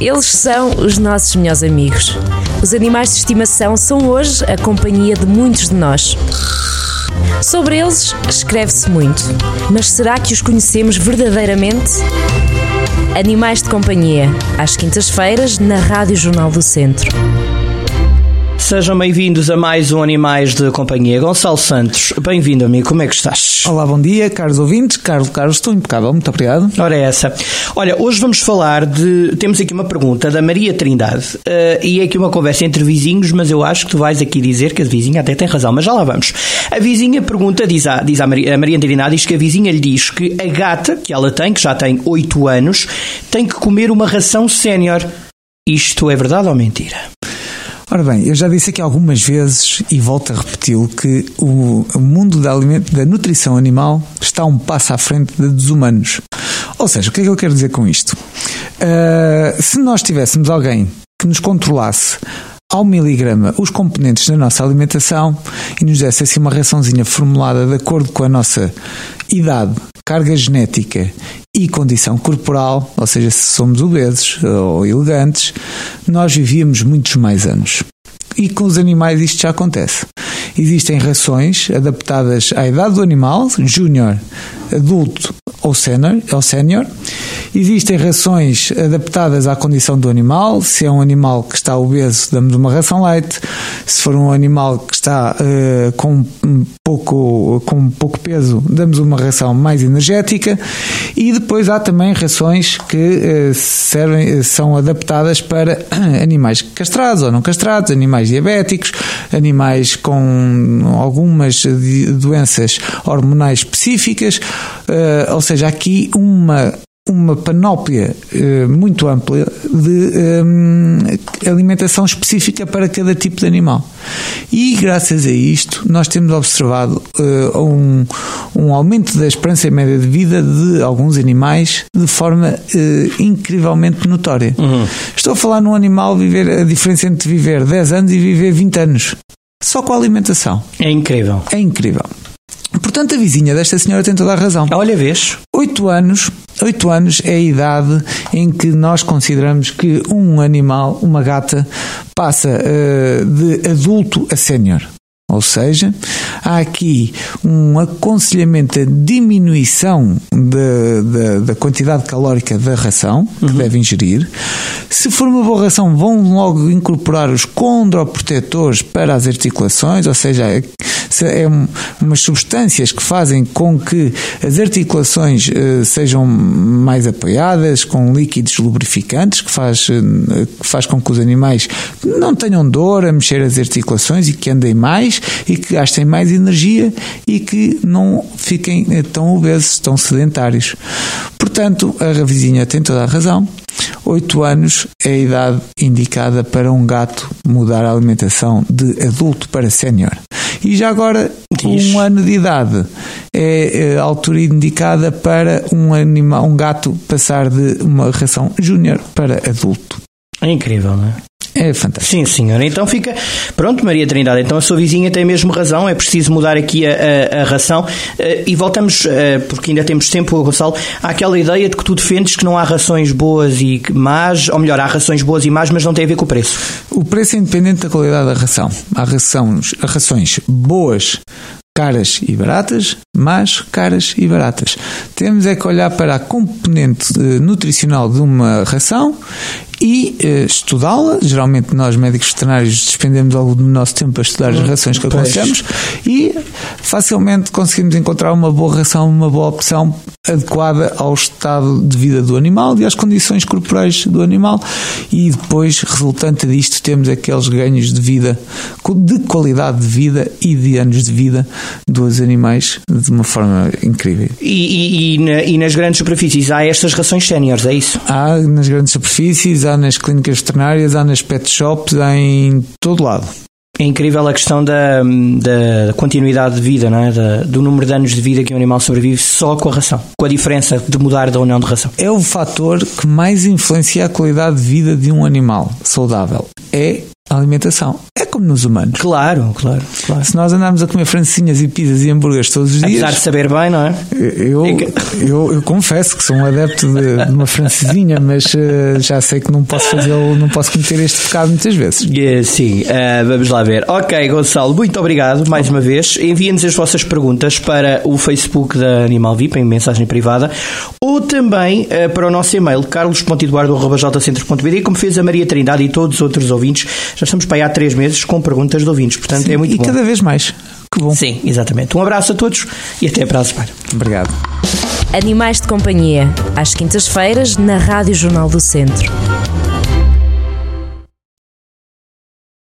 Eles são os nossos melhores amigos. Os animais de estimação são hoje a companhia de muitos de nós. Sobre eles escreve-se muito, mas será que os conhecemos verdadeiramente? Animais de Companhia, às quintas-feiras, na Rádio Jornal do Centro. Sejam bem-vindos a mais um Animais de Companhia. Gonçalo Santos, bem-vindo amigo, como é que estás? Olá, bom dia, caros ouvintes. Carlos Carlos, estou impecável, muito obrigado. Ora, é essa. Olha, hoje vamos falar de. Temos aqui uma pergunta da Maria Trindade uh, e é aqui uma conversa entre vizinhos, mas eu acho que tu vais aqui dizer que a vizinha até tem razão, mas já lá vamos. A vizinha pergunta, diz a, diz a, Maria, a Maria Trindade, diz que a vizinha lhe diz que a gata, que ela tem, que já tem 8 anos, tem que comer uma ração sénior. Isto é verdade ou mentira? Ora bem, eu já disse aqui algumas vezes e volto a repeti-lo que o mundo da, alimento, da nutrição animal está um passo à frente dos humanos. Ou seja, o que é que eu quero dizer com isto? Uh, se nós tivéssemos alguém que nos controlasse ao miligrama os componentes da nossa alimentação e nos desse assim uma raçãozinha formulada de acordo com a nossa idade, carga genética e condição corporal, ou seja, se somos obesos ou elegantes, nós vivíamos muitos mais anos. E com os animais isto já acontece. Existem rações adaptadas à idade do animal, júnior, adulto ou sênior, ou sénior. Existem rações adaptadas à condição do animal. Se é um animal que está obeso, damos uma ração light. Se for um animal que está uh, com, pouco, com pouco peso, damos uma ração mais energética. E depois há também rações que uh, servem, são adaptadas para animais castrados ou não castrados, animais diabéticos, animais com algumas doenças hormonais específicas. Uh, ou seja, aqui uma uma panóplia uh, muito ampla de um, alimentação específica para cada tipo de animal. E graças a isto nós temos observado um, um aumento da esperança média de vida de alguns animais de forma incrivelmente notória. Uhum. Estou a falar num animal viver a diferença entre viver 10 anos e viver 20 anos. Só com a alimentação. É incrível. É incrível. Portanto, a vizinha desta senhora tem toda a razão. Olha, vês? Oito anos, oito anos é a idade em que nós consideramos que um animal, uma gata, passa uh, de adulto a sénior. Ou seja, há aqui um aconselhamento a diminuição da, quantidade calórica da ração que uhum. deve ingerir. Se for uma boa ração, vão logo incorporar os condroprotetores para as articulações, ou seja, é umas substâncias que fazem com que as articulações uh, sejam mais apoiadas, com líquidos lubrificantes, que faz, uh, que faz com que os animais não tenham dor a mexer as articulações e que andem mais e que gastem mais energia e que não fiquem eh, tão obesos, tão sedentários. Portanto, a vizinha tem toda a razão. 8 anos é a idade indicada para um gato mudar a alimentação de adulto para sénior. E já agora, Diz. um ano de idade é, é a altura indicada para um, animal, um gato passar de uma ração júnior para adulto. É incrível, não é? É fantástico. Sim, senhora. Então fica. Pronto, Maria Trindade. Então a sua vizinha tem mesmo razão. É preciso mudar aqui a, a, a ração. Uh, e voltamos, uh, porque ainda temos tempo, Gonçalo, àquela ideia de que tu defendes que não há rações boas e más, ou melhor, há rações boas e más, mas não tem a ver com o preço. O preço é independente da qualidade da ração. Há rações, há rações boas caras e baratas, mas caras e baratas. Temos é que olhar para a componente eh, nutricional de uma ração e uh, estudá-la. Geralmente nós, médicos veterinários, despendemos algo do nosso tempo para estudar as rações que aconselhamos e facilmente conseguimos encontrar uma boa ração, uma boa opção adequada ao estado de vida do animal e às condições corporais do animal e depois, resultante disto, temos aqueles ganhos de vida, de qualidade de vida e de anos de vida dos animais de uma forma incrível. E, e, e, na, e nas grandes superfícies há estas rações séniores, é isso? Há nas grandes superfícies, há nas clínicas veterinárias, há nas pet shops, há em todo lado. É incrível a questão da, da continuidade de vida, não é? Da, do número de anos de vida que um animal sobrevive só com a ração, com a diferença de mudar da união de ração. É o fator que mais influencia a qualidade de vida de um animal saudável. É a alimentação. É como nos humanos. Claro, claro, claro. Se nós andarmos a comer francinhas e pizzas e hambúrgueres todos os dias. Apesar de saber bem, não é? Eu, eu, eu confesso que sou um adepto de, de uma francesinha, mas uh, já sei que não posso fazer, não posso cometer este pecado muitas vezes. Uh, sim, uh, vamos lá ver. Ok, Gonçalo, muito obrigado mais uma vez. Enviem-nos as vossas perguntas para o Facebook da Animal VIP em mensagem privada ou também eh, para o nosso e-mail carlos.eduardo.jcentro.bd como fez a Maria Trindade e todos os outros ouvintes. Já estamos para aí há três meses com perguntas de ouvintes, portanto Sim, é muito e bom. cada vez mais. Que bom. Sim, exatamente. Um abraço a todos e até para a semana. Obrigado. Animais de Companhia, às quintas-feiras, na Rádio Jornal do Centro.